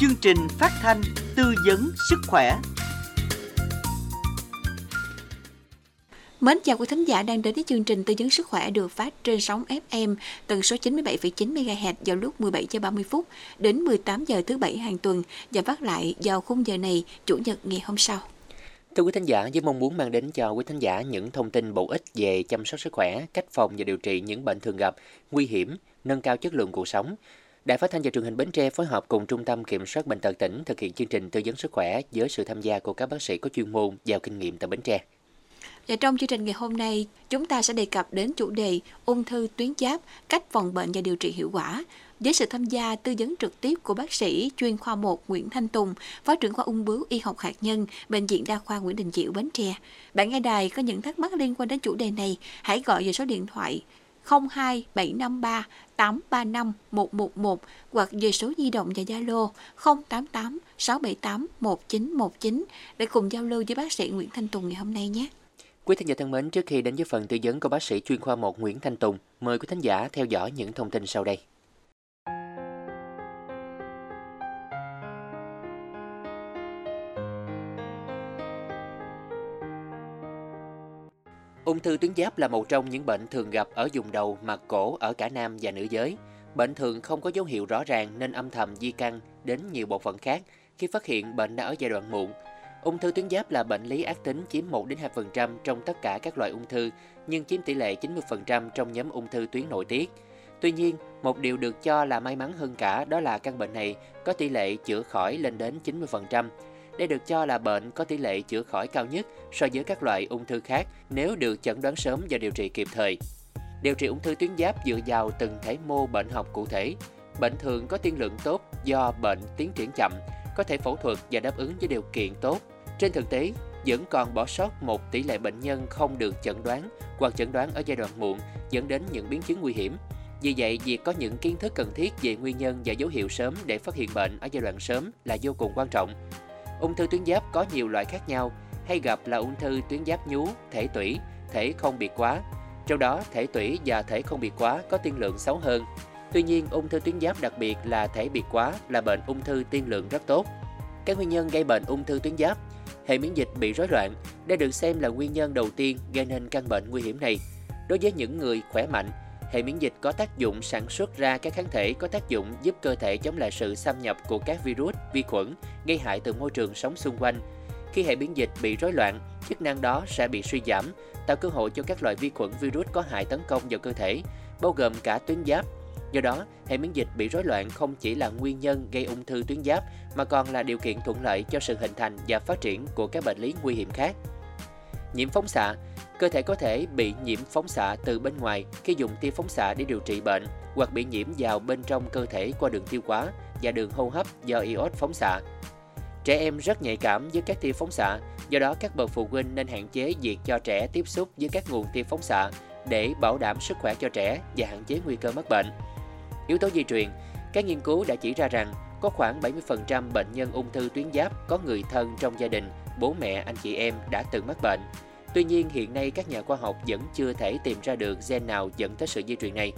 chương trình phát thanh tư vấn sức khỏe. Mến chào quý thính giả đang đến với chương trình tư vấn sức khỏe được phát trên sóng FM tần số 97,9 MHz vào lúc 17 giờ 30 phút đến 18 giờ thứ bảy hàng tuần và phát lại vào khung giờ này chủ nhật ngày hôm sau. Thưa quý thính giả, với mong muốn mang đến cho quý thính giả những thông tin bổ ích về chăm sóc sức khỏe, cách phòng và điều trị những bệnh thường gặp, nguy hiểm, nâng cao chất lượng cuộc sống, Đài Phát thanh và Truyền hình Bến Tre phối hợp cùng Trung tâm Kiểm soát bệnh tật tỉnh thực hiện chương trình tư vấn sức khỏe với sự tham gia của các bác sĩ có chuyên môn giàu kinh nghiệm tại Bến Tre. Và trong chương trình ngày hôm nay, chúng ta sẽ đề cập đến chủ đề ung thư tuyến giáp, cách phòng bệnh và điều trị hiệu quả với sự tham gia tư vấn trực tiếp của bác sĩ chuyên khoa 1 Nguyễn Thanh Tùng, Phó trưởng khoa ung bướu y học hạt nhân, Bệnh viện Đa khoa Nguyễn Đình Chiểu, Bến Tre. Bạn nghe đài có những thắc mắc liên quan đến chủ đề này, hãy gọi về số điện thoại 02753 835 111 hoặc về số di động và Zalo 088 678 1919 để cùng giao lưu với bác sĩ Nguyễn Thanh Tùng ngày hôm nay nhé. Quý thính giả thân mến, trước khi đến với phần tư vấn của bác sĩ chuyên khoa 1 Nguyễn Thanh Tùng, mời quý thính giả theo dõi những thông tin sau đây. Ung thư tuyến giáp là một trong những bệnh thường gặp ở vùng đầu, mặt cổ ở cả nam và nữ giới. Bệnh thường không có dấu hiệu rõ ràng nên âm thầm di căn đến nhiều bộ phận khác khi phát hiện bệnh đã ở giai đoạn muộn. Ung thư tuyến giáp là bệnh lý ác tính chiếm 1 đến 2% trong tất cả các loại ung thư, nhưng chiếm tỷ lệ 90% trong nhóm ung thư tuyến nội tiết. Tuy nhiên, một điều được cho là may mắn hơn cả đó là căn bệnh này có tỷ lệ chữa khỏi lên đến 90%. Đây được cho là bệnh có tỷ lệ chữa khỏi cao nhất so với các loại ung thư khác nếu được chẩn đoán sớm và điều trị kịp thời. Điều trị ung thư tuyến giáp dựa vào từng thể mô bệnh học cụ thể. Bệnh thường có tiên lượng tốt do bệnh tiến triển chậm, có thể phẫu thuật và đáp ứng với điều kiện tốt. Trên thực tế, vẫn còn bỏ sót một tỷ lệ bệnh nhân không được chẩn đoán hoặc chẩn đoán ở giai đoạn muộn dẫn đến những biến chứng nguy hiểm. Vì vậy, việc có những kiến thức cần thiết về nguyên nhân và dấu hiệu sớm để phát hiện bệnh ở giai đoạn sớm là vô cùng quan trọng. Ung thư tuyến giáp có nhiều loại khác nhau, hay gặp là ung thư tuyến giáp nhú, thể tủy, thể không biệt quá. Trong đó, thể tủy và thể không biệt quá có tiên lượng xấu hơn. Tuy nhiên, ung thư tuyến giáp đặc biệt là thể biệt quá là bệnh ung thư tiên lượng rất tốt. Các nguyên nhân gây bệnh ung thư tuyến giáp Hệ miễn dịch bị rối loạn, đây được xem là nguyên nhân đầu tiên gây nên căn bệnh nguy hiểm này. Đối với những người khỏe mạnh, hệ miễn dịch có tác dụng sản xuất ra các kháng thể có tác dụng giúp cơ thể chống lại sự xâm nhập của các virus, vi khuẩn gây hại từ môi trường sống xung quanh. Khi hệ miễn dịch bị rối loạn, chức năng đó sẽ bị suy giảm, tạo cơ hội cho các loại vi khuẩn virus có hại tấn công vào cơ thể, bao gồm cả tuyến giáp. Do đó, hệ miễn dịch bị rối loạn không chỉ là nguyên nhân gây ung thư tuyến giáp mà còn là điều kiện thuận lợi cho sự hình thành và phát triển của các bệnh lý nguy hiểm khác. Nhiễm phóng xạ Cơ thể có thể bị nhiễm phóng xạ từ bên ngoài khi dùng tia phóng xạ để điều trị bệnh hoặc bị nhiễm vào bên trong cơ thể qua đường tiêu hóa và đường hô hấp do iốt phóng xạ. Trẻ em rất nhạy cảm với các tia phóng xạ, do đó các bậc phụ huynh nên hạn chế việc cho trẻ tiếp xúc với các nguồn tia phóng xạ để bảo đảm sức khỏe cho trẻ và hạn chế nguy cơ mắc bệnh. Yếu tố di truyền Các nghiên cứu đã chỉ ra rằng có khoảng 70% bệnh nhân ung thư tuyến giáp có người thân trong gia đình, bố mẹ, anh chị em đã từng mắc bệnh. Tuy nhiên, hiện nay các nhà khoa học vẫn chưa thể tìm ra được gen nào dẫn tới sự di truyền này.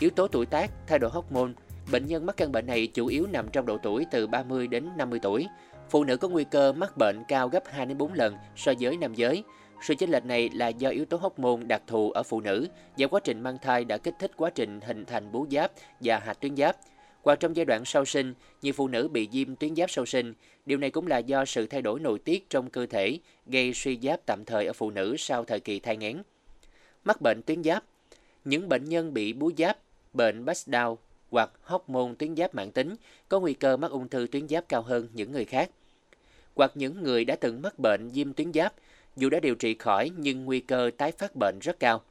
Yếu tố tuổi tác, thay đổi hormone, bệnh nhân mắc căn bệnh này chủ yếu nằm trong độ tuổi từ 30 đến 50 tuổi. Phụ nữ có nguy cơ mắc bệnh cao gấp 2 đến 4 lần so với nam giới. Sự chênh lệch này là do yếu tố hormone đặc thù ở phụ nữ và quá trình mang thai đã kích thích quá trình hình thành bú giáp và hạt tuyến giáp. Hoặc trong giai đoạn sau sinh, nhiều phụ nữ bị viêm tuyến giáp sau sinh. Điều này cũng là do sự thay đổi nội tiết trong cơ thể gây suy giáp tạm thời ở phụ nữ sau thời kỳ thai nghén. Mắc bệnh tuyến giáp Những bệnh nhân bị bú giáp, bệnh Pascal hoặc hormone tuyến giáp mãn tính có nguy cơ mắc ung thư tuyến giáp cao hơn những người khác. Hoặc những người đã từng mắc bệnh viêm tuyến giáp, dù đã điều trị khỏi nhưng nguy cơ tái phát bệnh rất cao.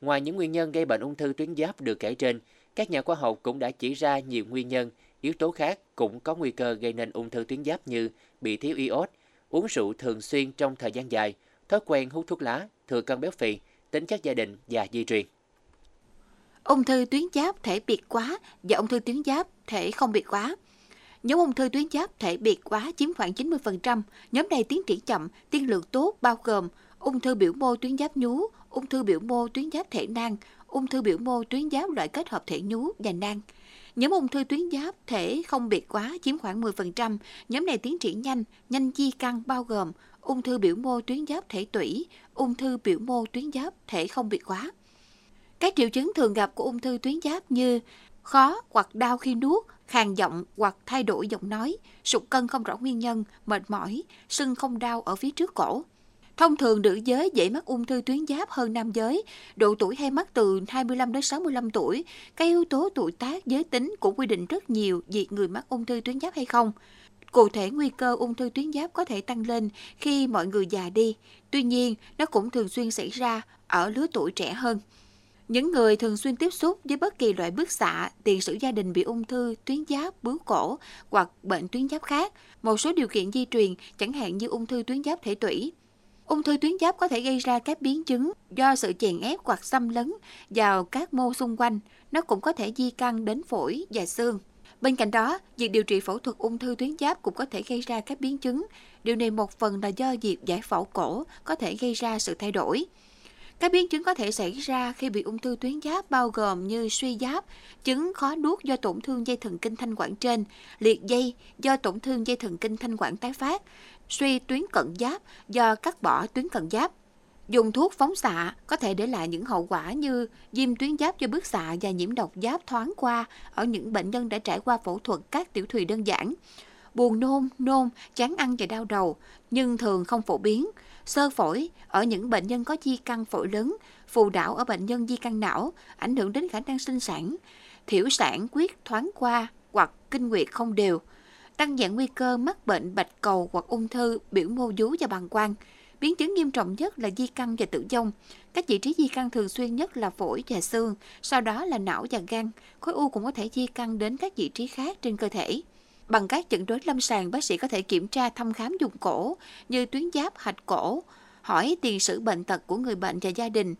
Ngoài những nguyên nhân gây bệnh ung thư tuyến giáp được kể trên, các nhà khoa học cũng đã chỉ ra nhiều nguyên nhân, yếu tố khác cũng có nguy cơ gây nên ung thư tuyến giáp như bị thiếu iốt, uống rượu thường xuyên trong thời gian dài, thói quen hút thuốc lá, thừa cân béo phì, tính chất gia đình và di truyền. Ung thư tuyến giáp thể biệt quá và ung thư tuyến giáp thể không biệt quá. Nhóm ung thư tuyến giáp thể biệt quá chiếm khoảng 90%. Nhóm này tiến triển chậm, tiên lượng tốt bao gồm ung thư biểu mô tuyến giáp nhú, ung thư biểu mô tuyến giáp thể nang, ung thư biểu mô tuyến giáp loại kết hợp thể nhú và nang. Nhóm ung thư tuyến giáp thể không biệt quá chiếm khoảng 10%. Nhóm này tiến triển nhanh, nhanh di căn bao gồm ung thư biểu mô tuyến giáp thể tủy, ung thư biểu mô tuyến giáp thể không biệt quá. Các triệu chứng thường gặp của ung thư tuyến giáp như khó hoặc đau khi nuốt, khàn giọng hoặc thay đổi giọng nói, sụt cân không rõ nguyên nhân, mệt mỏi, sưng không đau ở phía trước cổ. Thông thường nữ giới dễ mắc ung thư tuyến giáp hơn nam giới, độ tuổi hay mắc từ 25 đến 65 tuổi. Các yếu tố tuổi tác, giới tính cũng quy định rất nhiều việc người mắc ung thư tuyến giáp hay không. Cụ thể nguy cơ ung thư tuyến giáp có thể tăng lên khi mọi người già đi. Tuy nhiên, nó cũng thường xuyên xảy ra ở lứa tuổi trẻ hơn. Những người thường xuyên tiếp xúc với bất kỳ loại bức xạ, tiền sử gia đình bị ung thư, tuyến giáp, bướu cổ hoặc bệnh tuyến giáp khác, một số điều kiện di truyền chẳng hạn như ung thư tuyến giáp thể tủy. Ung thư tuyến giáp có thể gây ra các biến chứng do sự chèn ép hoặc xâm lấn vào các mô xung quanh. Nó cũng có thể di căn đến phổi và xương. Bên cạnh đó, việc điều trị phẫu thuật ung thư tuyến giáp cũng có thể gây ra các biến chứng. Điều này một phần là do việc giải phẫu cổ có thể gây ra sự thay đổi. Các biến chứng có thể xảy ra khi bị ung thư tuyến giáp bao gồm như suy giáp, chứng khó nuốt do tổn thương dây thần kinh thanh quản trên, liệt dây do tổn thương dây thần kinh thanh quản tái phát, suy tuyến cận giáp do cắt bỏ tuyến cận giáp. Dùng thuốc phóng xạ có thể để lại những hậu quả như viêm tuyến giáp do bức xạ và nhiễm độc giáp thoáng qua ở những bệnh nhân đã trải qua phẫu thuật các tiểu thùy đơn giản. Buồn nôn, nôn, chán ăn và đau đầu, nhưng thường không phổ biến. Sơ phổi ở những bệnh nhân có di căn phổi lớn, phù đảo ở bệnh nhân di căn não, ảnh hưởng đến khả năng sinh sản, thiểu sản quyết thoáng qua hoặc kinh nguyệt không đều, tăng dạng nguy cơ mắc bệnh bạch cầu hoặc ung thư biểu mô vú và bàng quang. Biến chứng nghiêm trọng nhất là di căn và tử vong. Các vị trí di căn thường xuyên nhất là phổi và xương, sau đó là não và gan. Khối u cũng có thể di căn đến các vị trí khác trên cơ thể. Bằng các chẩn đoán lâm sàng, bác sĩ có thể kiểm tra thăm khám dùng cổ như tuyến giáp, hạch cổ, hỏi tiền sử bệnh tật của người bệnh và gia đình.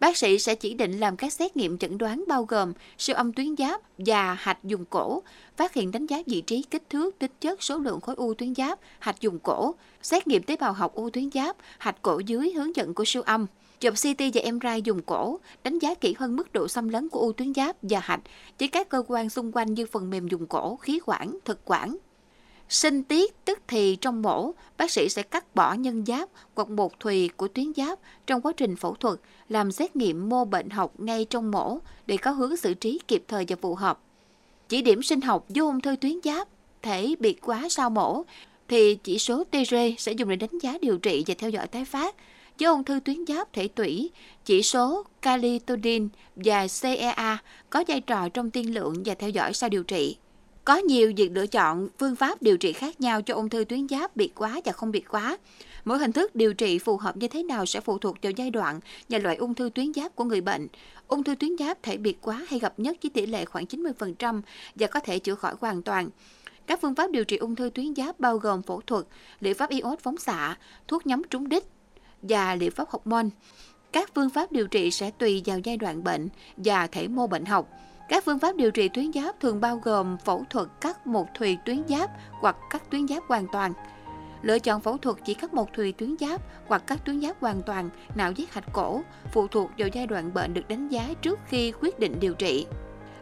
Bác sĩ sẽ chỉ định làm các xét nghiệm chẩn đoán bao gồm siêu âm tuyến giáp và hạch dùng cổ, phát hiện đánh giá vị trí, kích thước, tính chất, số lượng khối u tuyến giáp, hạch dùng cổ, xét nghiệm tế bào học u tuyến giáp, hạch cổ dưới hướng dẫn của siêu âm. Chụp CT và MRI dùng cổ, đánh giá kỹ hơn mức độ xâm lấn của u tuyến giáp và hạch chỉ các cơ quan xung quanh như phần mềm dùng cổ, khí quản, thực quản. Sinh tiết tức thì trong mổ, bác sĩ sẽ cắt bỏ nhân giáp hoặc một thùy của tuyến giáp trong quá trình phẫu thuật, làm xét nghiệm mô bệnh học ngay trong mổ để có hướng xử trí kịp thời và phù hợp. Chỉ điểm sinh học do ung thư tuyến giáp thể biệt quá sau mổ thì chỉ số TR sẽ dùng để đánh giá điều trị và theo dõi tái phát. Với ung thư tuyến giáp thể tủy, chỉ số calitodin và CEA có vai trò trong tiên lượng và theo dõi sau điều trị. Có nhiều việc lựa chọn phương pháp điều trị khác nhau cho ung thư tuyến giáp biệt quá và không biệt quá. Mỗi hình thức điều trị phù hợp như thế nào sẽ phụ thuộc vào giai đoạn và loại ung thư tuyến giáp của người bệnh. Ung thư tuyến giáp thể biệt quá hay gặp nhất với tỷ lệ khoảng 90% và có thể chữa khỏi hoàn toàn. Các phương pháp điều trị ung thư tuyến giáp bao gồm phẫu thuật, liệu pháp iốt phóng xạ, thuốc nhắm trúng đích và liệu pháp hormone. Các phương pháp điều trị sẽ tùy vào giai đoạn bệnh và thể mô bệnh học. Các phương pháp điều trị tuyến giáp thường bao gồm phẫu thuật cắt một thùy tuyến giáp hoặc cắt tuyến giáp hoàn toàn. Lựa chọn phẫu thuật chỉ cắt một thùy tuyến giáp hoặc cắt tuyến giáp hoàn toàn, não giết hạch cổ, phụ thuộc vào giai đoạn bệnh được đánh giá trước khi quyết định điều trị.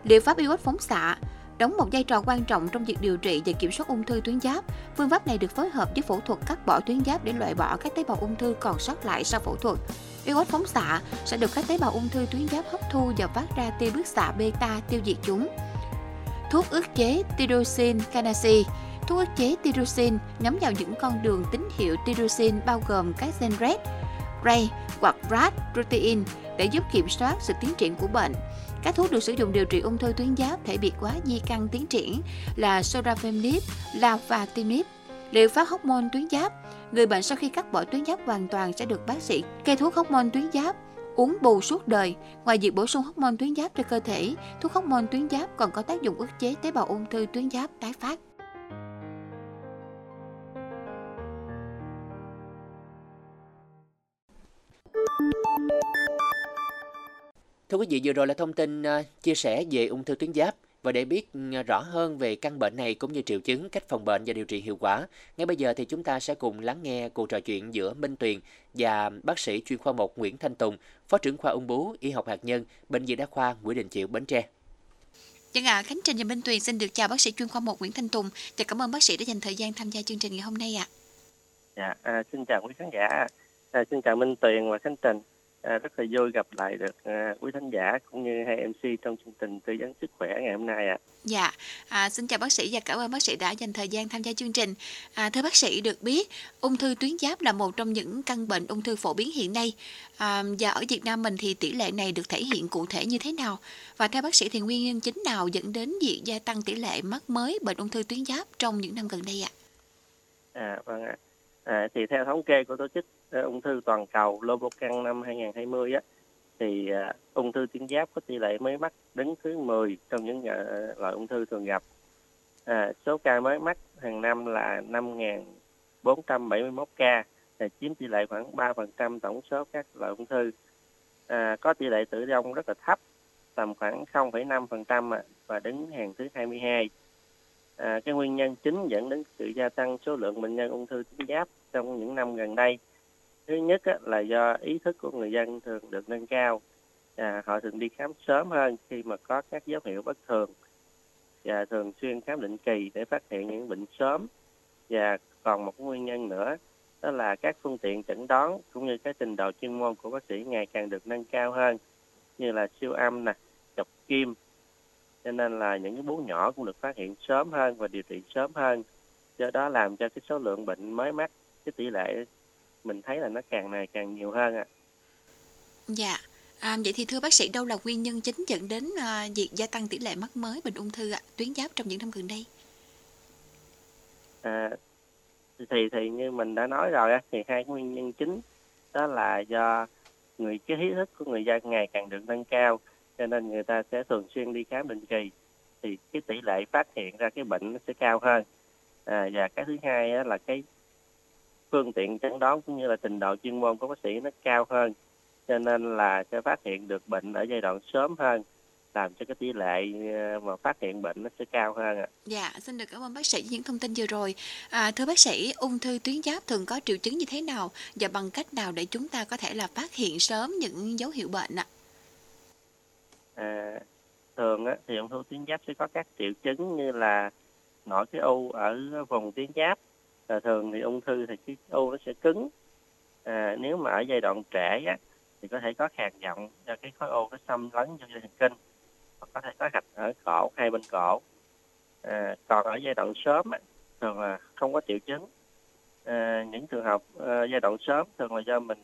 Liệu pháp iốt phóng xạ đóng một vai trò quan trọng trong việc điều trị và kiểm soát ung thư tuyến giáp. Phương pháp này được phối hợp với phẫu thuật cắt bỏ tuyến giáp để loại bỏ các tế bào ung thư còn sót lại sau phẫu thuật. Iốt phóng xạ sẽ được các tế bào ung thư tuyến giáp hấp thu và phát ra tia bức xạ beta tiêu diệt chúng. Thuốc ức chế tyrosine kinase Thuốc ức chế tyrosine nhắm vào những con đường tín hiệu tyrosine bao gồm các gen RET, RAY hoặc rat protein để giúp kiểm soát sự tiến triển của bệnh. Các thuốc được sử dụng điều trị ung thư tuyến giáp thể biệt quá di căn tiến triển là sorafenib, lavatinib. Liệu pháp hormone tuyến giáp Người bệnh sau khi cắt bỏ tuyến giáp hoàn toàn sẽ được bác sĩ kê thuốc hormone tuyến giáp uống bù suốt đời. Ngoài việc bổ sung hormone tuyến giáp cho cơ thể, thuốc hormone tuyến giáp còn có tác dụng ức chế tế bào ung thư tuyến giáp tái phát. Thưa quý vị, vừa rồi là thông tin à, chia sẻ về ung thư tuyến giáp. Và để biết ừ, rõ hơn về căn bệnh này cũng như triệu chứng, cách phòng bệnh và điều trị hiệu quả, ngay bây giờ thì chúng ta sẽ cùng lắng nghe cuộc trò chuyện giữa Minh Tuyền và bác sĩ chuyên khoa 1 Nguyễn Thanh Tùng, Phó trưởng khoa ung bướu, y học hạt nhân, Bệnh viện Đa khoa Nguyễn Đình Chiểu, Bến Tre. Dân ạ, à, Khánh Trình và Minh Tuyền xin được chào bác sĩ chuyên khoa 1 Nguyễn Thanh Tùng và cảm ơn bác sĩ đã dành thời gian tham gia chương trình ngày hôm nay ạ. À. Dạ, à, xin chào quý khán giả, à, xin chào Minh Tuyền và Khánh Trình. À, rất là vui gặp lại được à, quý khán giả cũng như hai MC trong chương trình tư vấn sức khỏe ngày hôm nay ạ. À. Dạ, à, xin chào bác sĩ và cảm ơn bác sĩ đã dành thời gian tham gia chương trình. À, thưa bác sĩ, được biết ung thư tuyến giáp là một trong những căn bệnh ung thư phổ biến hiện nay. À, và ở Việt Nam mình thì tỷ lệ này được thể hiện cụ thể như thế nào? Và theo bác sĩ thì nguyên nhân chính nào dẫn đến việc gia tăng tỷ lệ mắc mới bệnh ung thư tuyến giáp trong những năm gần đây ạ? À, vâng ạ. À, À, thì theo thống kê của tổ chức ờ, ung thư toàn cầu Lobocan năm 2020 á, thì uh, ung thư tuyến giáp có tỷ lệ mới mắc đứng thứ 10 trong những uh, loại ung thư thường gặp. À, số ca mới mắc hàng năm là 5.471 ca, là chiếm tỷ lệ khoảng 3% tổng số các loại ung thư. À, có tỷ lệ tử vong rất là thấp, tầm khoảng 0,5% và đứng hàng thứ 22. À, cái nguyên nhân chính dẫn đến sự gia tăng số lượng bệnh nhân ung thư tuyến giáp trong những năm gần đây. Thứ nhất á, là do ý thức của người dân thường được nâng cao. À, họ thường đi khám sớm hơn khi mà có các dấu hiệu bất thường. Và thường xuyên khám định kỳ để phát hiện những bệnh sớm. Và còn một nguyên nhân nữa đó là các phương tiện chẩn đoán cũng như cái trình độ chuyên môn của bác sĩ ngày càng được nâng cao hơn như là siêu âm nè chọc kim cho nên là những cái bú nhỏ cũng được phát hiện sớm hơn và điều trị sớm hơn do đó làm cho cái số lượng bệnh mới mắc cái tỷ lệ mình thấy là nó càng ngày càng nhiều hơn ạ. À. Dạ. À, vậy thì thưa bác sĩ đâu là nguyên nhân chính dẫn đến à, việc gia tăng tỷ lệ mắc mới bệnh ung thư ạ, tuyến giáp trong những năm gần đây? À, thì thì như mình đã nói rồi á, thì hai nguyên nhân chính đó là do người cái ý thức của người dân ngày càng được nâng cao cho nên người ta sẽ thường xuyên đi khám định kỳ thì cái tỷ lệ phát hiện ra cái bệnh nó sẽ cao hơn à, và cái thứ hai á, là cái phương tiện chẩn đoán cũng như là trình độ chuyên môn của bác sĩ nó cao hơn cho nên là sẽ phát hiện được bệnh ở giai đoạn sớm hơn làm cho cái tỷ lệ ờ, mà phát hiện bệnh nó sẽ cao hơn ạ. Dạ, xin được cảm ơn bác sĩ những thông tin vừa rồi. À, thưa bác sĩ, ung thư tuyến giáp thường có triệu chứng như thế nào và bằng cách nào để chúng ta có thể là phát hiện sớm những dấu hiệu bệnh ạ? À, Ờ, thường á, thì ung thư tuyến giáp sẽ có các triệu chứng như là nổi cái u ở vùng tuyến giáp. À, thường thì ung thư thì cái u nó sẽ cứng. À, nếu mà ở giai đoạn trễ á, thì có thể có khàn giọng do cái khối u nó xâm lấn vô dây thần kinh hoặc có thể có gạch ở cổ hai bên cổ. À, còn ở giai đoạn sớm á, thường là không có triệu chứng. À, những trường hợp à, giai đoạn sớm thường là do mình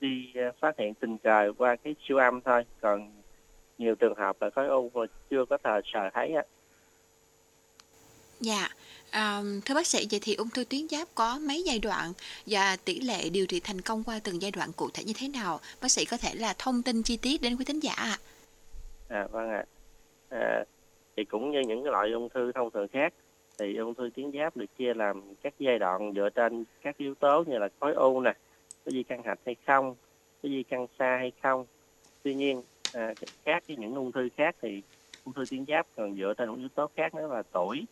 đi à, phát hiện tình cờ qua cái siêu âm thôi còn nhiều trường hợp là khối u mà chưa có thời sờ thấy á. Dạ, À, thưa bác sĩ, vậy thì ung thư tuyến giáp có mấy giai đoạn và tỷ lệ điều trị thành công qua từng giai đoạn cụ thể như thế nào? Bác sĩ có thể là thông tin chi tiết đến quý thính giả ạ. À, vâng ạ. À. à, thì cũng như những cái loại ung thư thông thường khác, thì ung thư tuyến giáp được chia làm các giai đoạn dựa trên các yếu tố như là khối u nè, có di căn hạch hay không, có di căn xa hay không. Tuy nhiên, à, khác với những ung thư khác thì ung thư tuyến giáp còn dựa trên những yếu tố khác nữa là tuổi.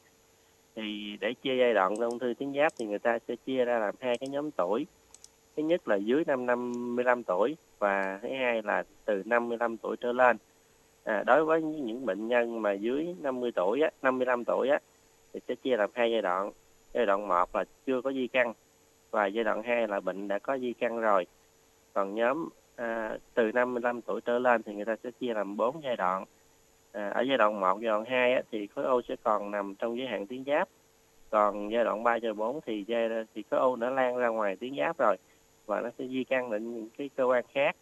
Thì để chia giai đoạn ung thư tuyến giáp thì người ta sẽ chia ra làm hai cái nhóm tuổi. Thứ nhất là dưới năm 55 tuổi và thứ hai là từ 55 tuổi trở lên. À, đối với những bệnh nhân mà dưới 50 tuổi á, 55 tuổi á, thì sẽ chia làm hai giai đoạn. Giai đoạn một là chưa có di căn và giai đoạn 2 là bệnh đã có di căn rồi. Còn nhóm à, từ 55 tuổi trở lên thì người ta sẽ chia làm bốn giai đoạn À, ở giai đoạn 1, giai đoạn 2 á, thì khối u sẽ còn nằm trong giới hạn tuyến giáp. Còn giai đoạn 3, giai đoạn 4 thì giai thì khối u đã lan ra ngoài tuyến giáp rồi và nó sẽ di căn đến những cái cơ quan khác.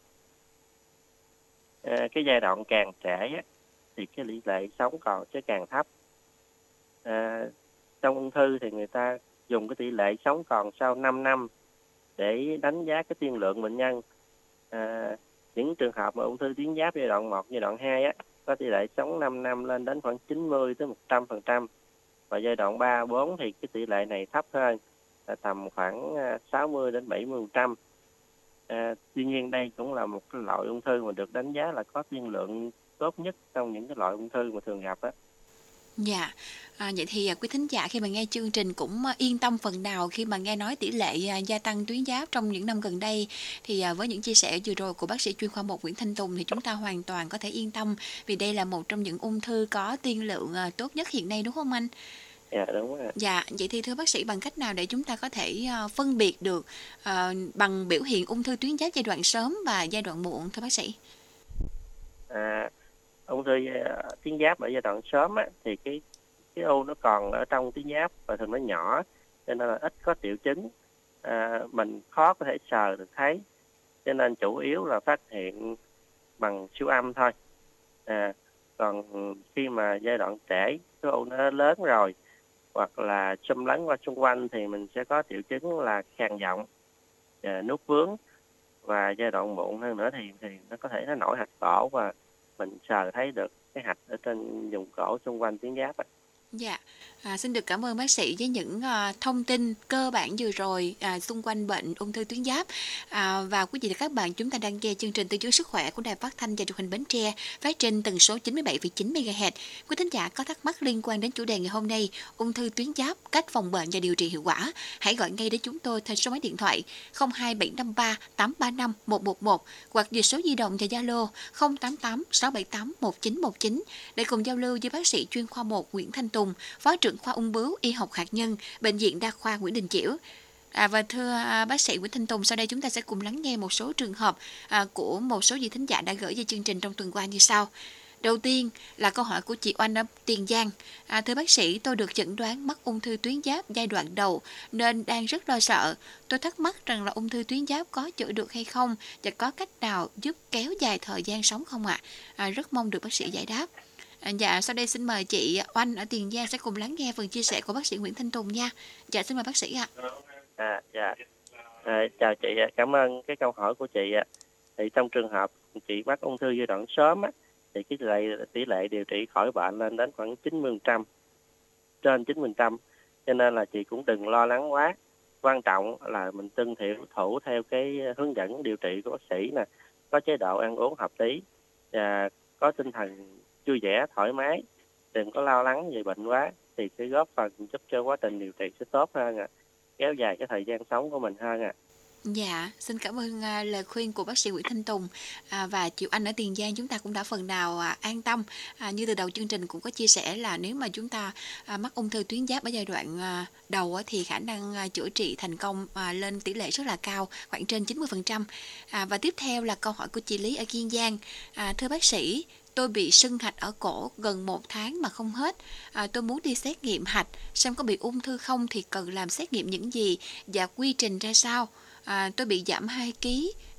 À, cái giai đoạn càng trẻ á, thì cái tỷ lệ sống còn sẽ càng thấp. À, trong ung thư thì người ta dùng cái tỷ lệ sống còn sau 5 năm để đánh giá cái tiên lượng bệnh nhân. À, những trường hợp mà ung thư tuyến giáp giai đoạn 1, giai đoạn 2 á, có tỷ lệ sống 5 năm lên đến khoảng 90 tới 100%. Và giai đoạn 3, 4 thì cái tỷ lệ này thấp hơn, là tầm khoảng ờ, 60 đến 70%. À, ờ, tuy nhiên đây cũng là một loại ung thư mà được đánh giá là có tiên lượng tốt nhất trong những cái loại ung thư mà thường gặp đó. Dạ. À, vậy thì à, quý thính giả khi mà nghe chương trình cũng à, yên tâm phần nào khi mà nghe nói tỷ lệ à, gia tăng tuyến giáp trong những năm gần đây thì à, với những chia sẻ vừa rồi của bác sĩ chuyên khoa 1 Nguyễn Thanh Tùng thì chúng ta hoàn toàn có thể yên tâm vì đây là một trong những ung thư có tiên lượng à, tốt nhất hiện nay đúng không anh? dạ đúng rồi Dạ, vậy thì thưa bác sĩ bằng cách nào để chúng ta có thể à, phân biệt được à, bằng biểu hiện ung thư tuyến giáp giai đoạn sớm và giai đoạn muộn thưa bác sĩ? à, ung thư à, tuyến giáp ở giai đoạn sớm á, thì cái cái u nó còn ở trong tuyến giáp và thường nó nhỏ cho nên là ít có triệu chứng. À, mình khó có thể sờ được thấy cho nên chủ yếu là phát hiện bằng siêu âm thôi. À, còn khi mà giai đoạn trễ cái u nó lớn rồi hoặc là xâm lấn qua xung quanh thì mình sẽ có triệu chứng là khàn giọng à, nuốt vướng. Và giai đoạn muộn hơn nữa thì thì nó có thể nó nổi hạch cổ và mình sờ thấy được cái hạch ở trên vùng cổ xung quanh tuyến giáp ấy. Dạ, à, xin được cảm ơn bác sĩ với những à, thông tin cơ bản vừa rồi à, xung quanh bệnh ung thư tuyến giáp. À, và quý vị và các bạn chúng ta đang nghe chương trình tư vấn sức khỏe của Đài Phát thanh và Truyền hình Bến Tre phát trên tần số 97,9 MHz. Quý thính giả có thắc mắc liên quan đến chủ đề ngày hôm nay, ung thư tuyến giáp, cách phòng bệnh và điều trị hiệu quả, hãy gọi ngay đến chúng tôi theo số máy điện thoại 02753 835 111 hoặc về số di động và Zalo 088 678 1919 để cùng giao lưu với bác sĩ chuyên khoa 1 Nguyễn Thanh Tùng, Phó trưởng khoa ung bướu y học hạt nhân, Bệnh viện Đa khoa Nguyễn Đình Chiểu. À, và thưa à, bác sĩ Nguyễn Thanh Tùng, sau đây chúng ta sẽ cùng lắng nghe một số trường hợp à, của một số vị thính giả đã gửi về chương trình trong tuần qua như sau. Đầu tiên là câu hỏi của chị Oanh ở Tiền Giang. À, thưa bác sĩ, tôi được chẩn đoán mắc ung thư tuyến giáp giai đoạn đầu nên đang rất lo sợ. Tôi thắc mắc rằng là ung thư tuyến giáp có chữa được hay không và có cách nào giúp kéo dài thời gian sống không ạ? À, rất mong được bác sĩ giải đáp. À, dạ, sau đây xin mời chị Oanh ở Tiền Giang sẽ cùng lắng nghe phần chia sẻ của bác sĩ Nguyễn Thanh Tùng nha. Dạ, xin mời bác sĩ ạ. À, dạ. À, chào chị, ạ. cảm ơn cái câu hỏi của chị. ạ. Thì trong trường hợp chị mắc ung thư giai đoạn sớm á, thì cái lệ, tỷ lệ điều trị khỏi bệnh lên đến khoảng 90%, trên 90%. Cho nên là chị cũng đừng lo lắng quá. Quan trọng là mình tuân thiểu thủ theo cái hướng dẫn điều trị của bác sĩ nè, có chế độ ăn uống hợp lý và có tinh thần vui vẻ, thoải mái, đừng có lo lắng về bệnh quá thì sẽ góp phần giúp cho quá trình điều trị sẽ tốt hơn ạ. kéo dài cái thời gian sống của mình hơn ạ. Dạ, xin cảm ơn à, lời khuyên của bác sĩ Nguyễn Thanh Tùng à, và chị Anh ở Tiền Giang chúng ta cũng đã phần nào à, an tâm. À, như từ đầu chương trình cũng có chia sẻ là nếu mà chúng ta à, mắc ung thư tuyến giáp ở giai đoạn à, đầu á, thì khả năng à, chữa trị thành công à, lên tỷ lệ rất là cao, khoảng trên 90%. À, và tiếp theo là câu hỏi của chị Lý ở Kiên Giang. À, thưa bác sĩ, tôi bị sưng hạch ở cổ gần một tháng mà không hết. À, tôi muốn đi xét nghiệm hạch xem có bị ung thư không thì cần làm xét nghiệm những gì và quy trình ra sao. À, tôi bị giảm 2 kg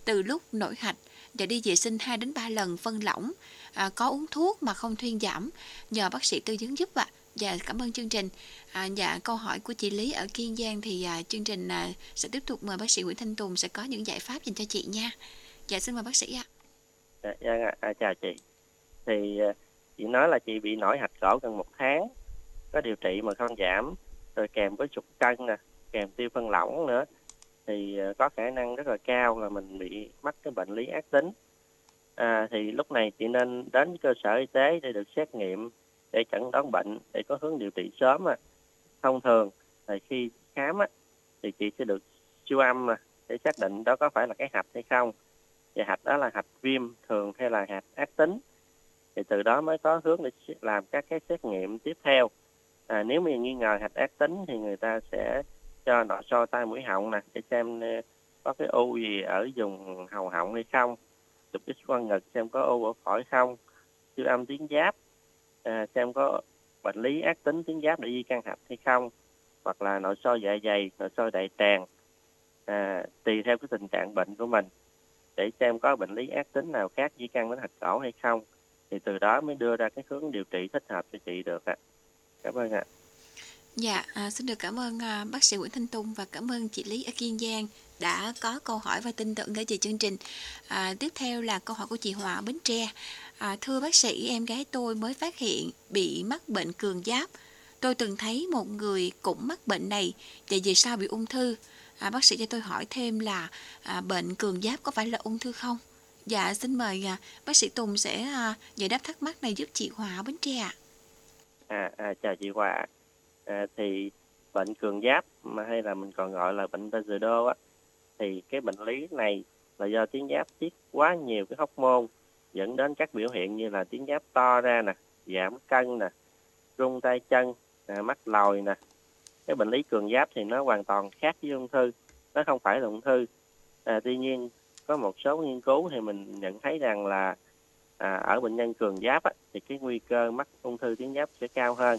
từ lúc nổi hạch và đi vệ sinh 2 đến 3 lần phân lỏng. À, có uống thuốc mà không thuyên giảm. Nhờ bác sĩ tư vấn giúp ạ. Dạ cảm ơn chương trình. À, dạ câu hỏi của chị Lý ở Kiên Giang thì à, chương trình à, sẽ tiếp tục mời bác sĩ Nguyễn Thanh Tùng sẽ có những giải pháp dành cho chị nha. Dạ xin mời bác sĩ ạ. Dạ, dạ, dạ chào chị. Thì ờ, chị nói là chị bị nổi hạch cổ gần một tháng, có điều trị mà không giảm, rồi kèm với sụt cân nè, kèm tiêu phân lỏng nữa, thì ờ, có khả năng rất là cao là mình bị mắc cái bệnh lý ác tính. À, thì lúc này chị nên đến cơ sở y tế để được xét nghiệm để chẩn đoán bệnh để có hướng điều trị sớm à. Thông thường thì khi khám á, thì chị sẽ được siêu âm à, để xác định đó có phải là cái hạch hay không và hạch đó là hạch viêm thường hay là hạch ác tính thì từ đó mới có hướng để làm các cái xét nghiệm tiếp theo. À, nếu mà nghi ngờ hạch ác tính thì người ta sẽ cho nội soi tai mũi họng nè để xem ờ, có cái u gì ở vùng hầu họng hay không chụp x quang ngực xem có u ở phổi không siêu âm tuyến giáp à, xem có bệnh lý ác tính tuyến giáp để di căn hạch hay không hoặc là nội soi dạ dày nội soi đại tràng. À, tùy theo cái tình trạng bệnh của mình để xem có bệnh lý ác tính nào khác di căn đến hạch cổ hay không thì từ đó mới đưa ra cái hướng điều trị thích hợp cho chị được ạ cảm ơn ạ Dạ, à, xin được cảm ơn à, bác sĩ Nguyễn Thanh Tùng và cảm ơn chị Lý ở Kiên Giang đã có câu hỏi và tin tưởng gửi về chương trình. À, tiếp theo là câu hỏi của chị Hòa Bến Tre. À, thưa bác sĩ, em gái tôi mới phát hiện bị mắc bệnh cường giáp. Tôi từng thấy một người cũng mắc bệnh này và vì sao bị ung thư. À, bác sĩ cho tôi hỏi thêm là à, bệnh cường giáp có phải là ung thư không? Dạ, xin mời à, bác sĩ Tùng sẽ à, giải đáp thắc mắc này giúp chị Hòa ở Bến Tre ạ. À, à chào chị Hòa. À, thì bệnh cường giáp mà hay là mình còn gọi là bệnh đô á thì cái bệnh lý này là do tuyến giáp tiết quá nhiều cái hóc môn dẫn đến các biểu hiện như là tuyến giáp to ra nè, giảm cân nè, rung tay chân, à, mắt lòi nè. Cái bệnh lý cường giáp thì nó hoàn toàn khác với ung thư, nó không phải là ung thư. À, tuy nhiên có một số nghiên cứu thì mình nhận thấy rằng là à, ở bệnh nhân cường giáp á, thì cái nguy cơ mắc ung thư tuyến giáp sẽ cao hơn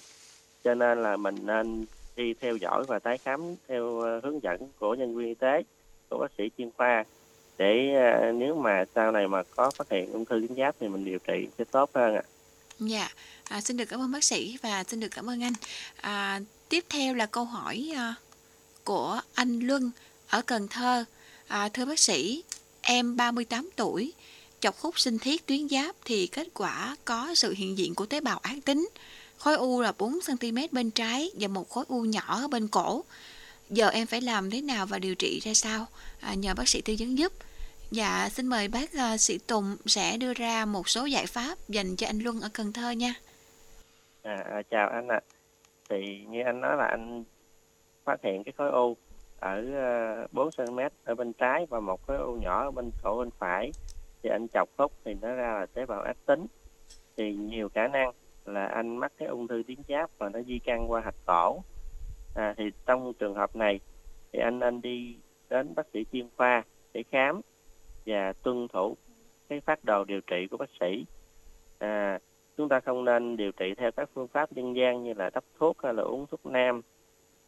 cho nên là mình nên đi theo dõi và tái khám theo ờ, hướng dẫn của nhân viên y tế của bác sĩ chuyên khoa để à, nếu mà sau này mà có phát hiện ung thư tuyến giáp thì mình điều trị sẽ tốt hơn ạ. Dạ, à, xin được cảm ơn bác sĩ và xin được cảm ơn anh. À, tiếp theo là câu hỏi à, của anh Luân ở Cần Thơ. À, thưa bác sĩ, em 38 tuổi, chọc hút sinh thiết tuyến giáp thì kết quả có sự hiện diện của tế bào ác tính. Khối u là 4cm bên trái và một khối u nhỏ ở bên cổ. Giờ em phải làm thế nào và điều trị ra sao? À, nhờ bác sĩ tư vấn giúp. Dạ, xin mời bác uh, sĩ Tùng sẽ đưa ra một số giải pháp dành cho anh Luân ở Cần Thơ nha. À, à chào anh ạ. À. Thì như anh nói là anh phát hiện cái khối u ở ờ, 4 cm ở bên trái và một khối u nhỏ ở bên cổ bên phải. Thì anh chọc hút thì nó ra là tế bào ác tính. Thì nhiều khả năng là anh mắc cái ung thư tuyến giáp và nó di căn qua hạch cổ. À, thì trong trường hợp này thì anh nên đi đến bác sĩ chuyên khoa để khám và tuân thủ cái phát đồ điều trị của bác sĩ. À, chúng ta không nên điều trị theo các phương pháp dân gian như là đắp thuốc hay là uống thuốc nam.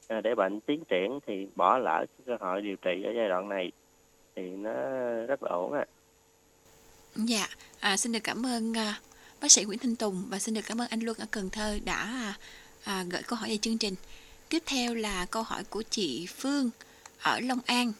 À, để bệnh tiến triển thì bỏ lỡ cơ hội điều trị ở giai đoạn này thì nó rất là ổn ạ. À. Dạ, à, xin được cảm ơn à, bác sĩ Nguyễn Thanh Tùng và xin được cảm ơn anh Luân ở Cần Thơ đã à, à, gửi câu hỏi về chương trình. Tiếp theo là câu hỏi của chị Phương ở Long An.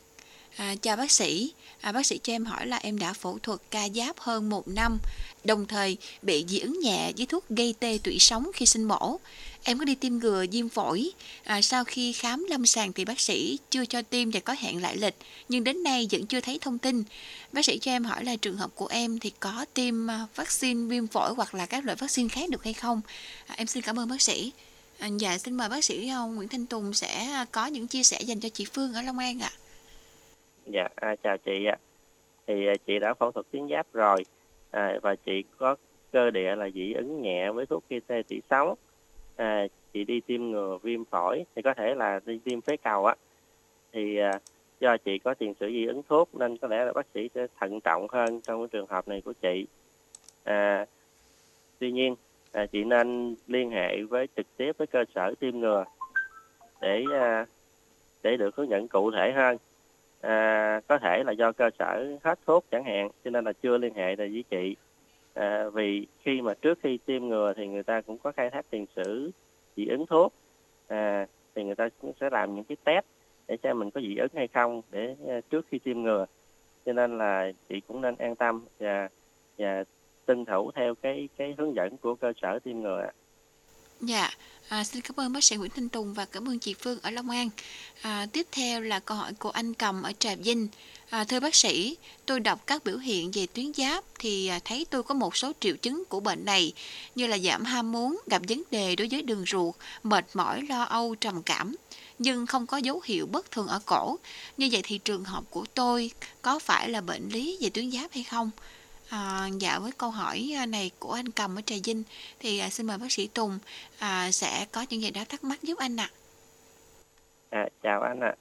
À, chào bác sĩ, à, bác sĩ cho em hỏi là em đã phẫu thuật ca giáp hơn một năm, đồng thời bị dị ứng nhẹ với thuốc gây tê tủy sống khi sinh mổ. Em có đi tiêm ngừa viêm phổi. À, sau khi khám lâm sàng thì bác sĩ chưa cho tiêm và có hẹn lại lịch, nhưng đến nay vẫn chưa thấy thông tin. Bác sĩ cho em hỏi là trường hợp của em thì có tiêm à, vaccine viêm phổi hoặc là các loại vaccine khác được hay không? À, em xin cảm ơn bác sĩ. À, dạ, xin mời bác sĩ ông Nguyễn Thanh Tùng sẽ à, có những chia sẻ dành cho chị Phương ở Long An ạ. À. Dạ, à, chào chị ạ. Thì à, chị đã phẫu thuật tuyến giáp rồi à, và chị có cơ địa là dị ứng nhẹ với thuốc kê tê tủy. À, chị đi tiêm ngừa viêm phổi thì có thể là đi tiêm phế cầu á. Thì à, do chị có tiền sử dị ứng thuốc nên có lẽ là bác sĩ sẽ thận trọng hơn trong cái trường hợp này của chị. À, tuy nhiên à, chị nên liên hệ với trực tiếp với cơ sở tiêm ngừa để à, để được hướng dẫn cụ thể hơn à, có thể là do cơ sở hết thuốc chẳng hạn cho nên là chưa liên hệ được với chị. À, vì khi mà trước khi tiêm ngừa thì người ta cũng có khai thác tiền sử dị ứng thuốc. À, thì người ta cũng sẽ làm những cái test để xem mình có dị ứng hay không để à, trước khi tiêm ngừa. Cho nên là chị cũng nên an tâm và và tuân thủ theo cái cái hướng dẫn của cơ sở tiêm ngừa Dạ, à, xin cảm ơn bác sĩ Nguyễn Thanh Tùng và cảm ơn chị Phương ở Long An. À, tiếp theo là câu hỏi của anh Cầm ở Trà Vinh. À, thưa bác sĩ, tôi đọc các biểu hiện về tuyến giáp thì à, thấy tôi có một số triệu chứng của bệnh này như là giảm ham muốn, gặp vấn đề đối với đường ruột, mệt mỏi, lo âu, trầm cảm nhưng không có dấu hiệu bất thường ở cổ. Như vậy thì trường hợp của tôi có phải là bệnh lý về tuyến giáp hay không? À, dạ với câu hỏi ờ, này của anh Cầm ở Trà Vinh thì à, xin mời bác sĩ Tùng à, sẽ có những giải đáp thắc mắc giúp anh ạ. À. à chào anh ạ. À.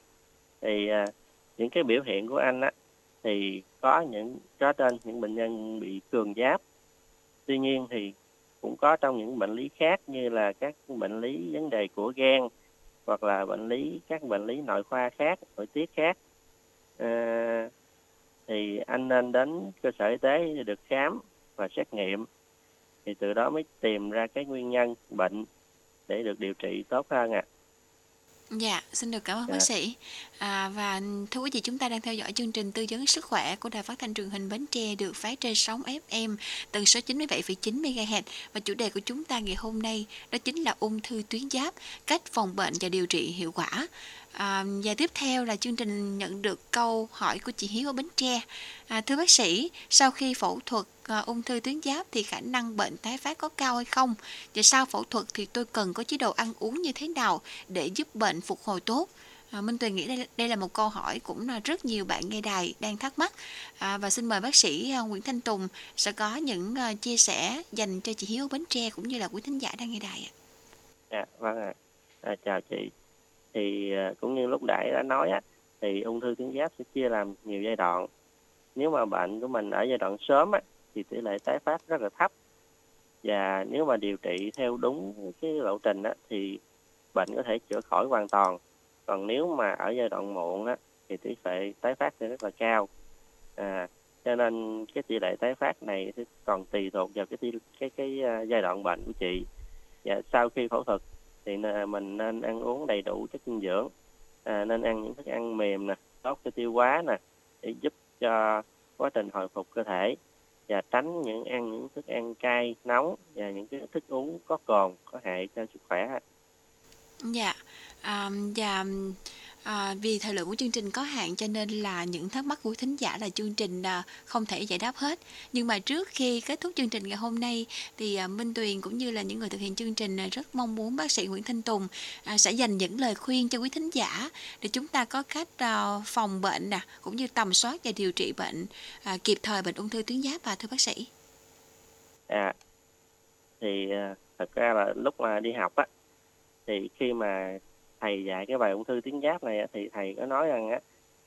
Thì à, những cái biểu hiện của anh á thì có những có trên những bệnh nhân bị cường giáp. Tuy nhiên thì cũng có trong những bệnh lý khác như là các bệnh lý vấn đề của gan hoặc là bệnh lý các bệnh lý nội khoa khác, nội tiết khác. À, thì anh nên đến cơ sở y tế để được khám và xét nghiệm thì từ đó mới tìm ra cái nguyên nhân bệnh để được điều trị tốt hơn ạ. À. Dạ, xin được cảm ơn dạ. bác sĩ. À, và thưa quý vị, chúng ta đang theo dõi chương trình tư vấn sức khỏe của Đài Phát thanh truyền hình Bến Tre được phát trên sóng FM tần số 97,9 MHz và chủ đề của chúng ta ngày hôm nay đó chính là ung thư tuyến giáp, cách phòng bệnh và điều trị hiệu quả. À, và tiếp theo là chương trình nhận được câu hỏi của chị Hiếu ở Bến Tre. À, thưa bác sĩ, sau khi phẫu thuật Ờ, ung thư tuyến giáp thì khả năng bệnh tái phát có cao hay không? Và sau phẫu thuật thì tôi cần có chế độ ăn uống như thế nào để giúp bệnh phục hồi tốt? À, Minh Tuyền nghĩ đây, đây là một câu hỏi cũng là rất nhiều bạn nghe đài đang thắc mắc à, và xin mời bác sĩ à, Nguyễn Thanh Tùng sẽ có những à, chia sẻ dành cho chị Hiếu Bến Tre cũng như là quý thính giả đang nghe đài ạ. À, vâng ạ. À, chào chị. Thì à, cũng như lúc nãy đã nói á, thì ung thư tuyến giáp sẽ chia làm nhiều giai đoạn. Nếu mà bệnh của mình ở giai đoạn sớm á, thì tỷ lệ tái phát rất là thấp. Và nếu mà điều trị theo đúng cái lộ trình á, thì bệnh có thể chữa khỏi hoàn toàn. Còn nếu mà ở giai đoạn muộn á, thì tỷ lệ tái phát sẽ rất là cao. À, cho nên cái tỷ lệ tái phát này thì còn tùy thuộc vào cái cái cái à, giai đoạn bệnh của chị. Và sau khi phẫu thuật thì mình nên ăn uống đầy đủ chất dinh dưỡng à, nên ăn những thức ăn mềm nè tốt cho tiêu hóa nè để giúp cho quá trình hồi phục cơ thể và tránh những ăn những thức ăn cay nóng và những cái thức uống có cồn có hại cho sức khỏe. Dạ, à, và à, vì thời lượng của chương trình có hạn cho nên là những thắc mắc của thính giả là chương trình à, không thể giải đáp hết. Nhưng mà trước khi kết thúc chương trình ngày hôm nay thì à, Minh Tuyền cũng như là những người thực hiện chương trình à, rất mong muốn bác sĩ Nguyễn Thanh Tùng à, sẽ dành những lời khuyên cho quý thính giả để chúng ta có cách à, phòng bệnh nè cũng như tầm soát và điều trị bệnh à, kịp thời bệnh ung thư tuyến giáp và thưa bác sĩ. à thì à, thật ra là lúc mà đi học á thì khi mà thầy dạy cái bài ung thư tuyến giáp này thì thầy có nói rằng á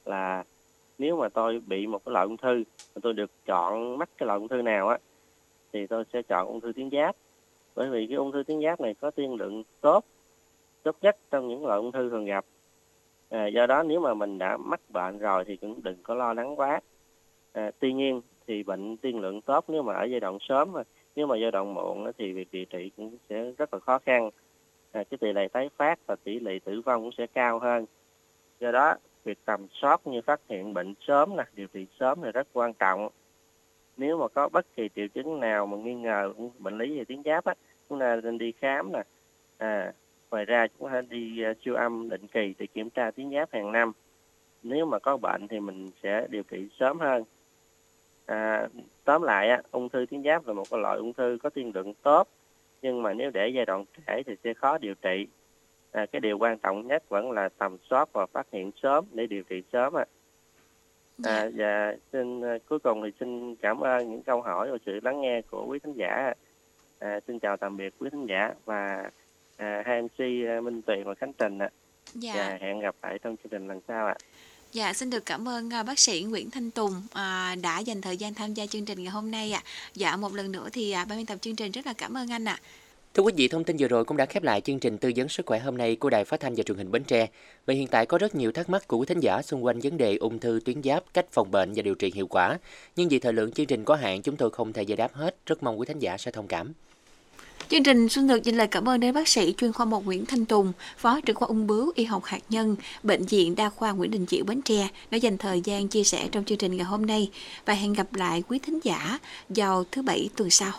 là nếu mà tôi bị một cái loại ung thư mà tôi được chọn mắc cái loại ung thư nào á thì tôi sẽ chọn ung thư tuyến giáp. Bởi vì cái ung thư tuyến giáp này có tiên lượng tốt tốt nhất trong những loại ung thư thường gặp. À, do đó nếu mà mình đã mắc bệnh rồi thì cũng đừng có lo lắng quá. À, tuy nhiên thì bệnh tiên lượng tốt nếu mà ở giai đoạn sớm mà nếu mà giai đoạn muộn thì việc điều trị cũng sẽ rất là khó khăn à, cái tỷ lệ tái phát và tỷ lệ tử vong cũng sẽ cao hơn. Do đó việc tầm soát như phát hiện bệnh sớm nè điều trị sớm là rất quan trọng. Nếu mà có bất kỳ triệu chứng nào mà nghi ngờ bệnh lý về tuyến giáp á chúng ta nên đi khám nè. À ngoài ra chúng ta đi à, siêu âm định kỳ để kiểm tra tuyến giáp hàng năm. Nếu mà có bệnh thì mình sẽ điều trị sớm hơn. À, tóm lại á, ung thư tuyến giáp là một loại ung thư có tiên lượng tốt nhưng mà nếu để giai đoạn trễ thì sẽ khó điều trị. À, cái điều quan trọng nhất vẫn là tầm soát và phát hiện sớm để điều trị sớm ạ. À, và xin à, cuối cùng thì xin cảm ơn những câu hỏi và sự lắng nghe của quý khán giả. À, xin chào tạm biệt quý khán giả và à, hai MC à, Minh Tuyền và Khánh Trình ạ. Dạ. và hẹn gặp lại trong chương trình lần sau ạ Dạ, xin được cảm ơn à, bác sĩ Nguyễn Thanh Tùng à, đã dành thời gian tham gia chương trình ngày hôm nay ạ. Dạ, một lần nữa thì à, ban biên tập chương trình rất là cảm ơn anh ạ. Thưa quý vị, thông tin vừa rồi cũng đã khép lại chương trình tư vấn sức khỏe hôm nay của Đài Phát thanh và Truyền hình Bến Tre. Và hiện tại có rất nhiều thắc mắc của quý thính giả xung quanh vấn đề ung thư tuyến giáp, cách phòng bệnh và điều trị hiệu quả. Nhưng vì thời lượng chương trình có hạn, chúng tôi không thể giải đáp hết. Rất mong quý thính giả sẽ thông cảm. Chương trình xin được dành lời cảm ơn đến bác sĩ chuyên khoa 1 Nguyễn Thanh Tùng, Phó trưởng khoa ung bướu y học hạt nhân, Bệnh viện Đa khoa Nguyễn Đình Chiểu Bến Tre đã dành thời gian chia sẻ trong chương trình ngày hôm nay và hẹn gặp lại quý thính giả vào thứ Bảy tuần sau.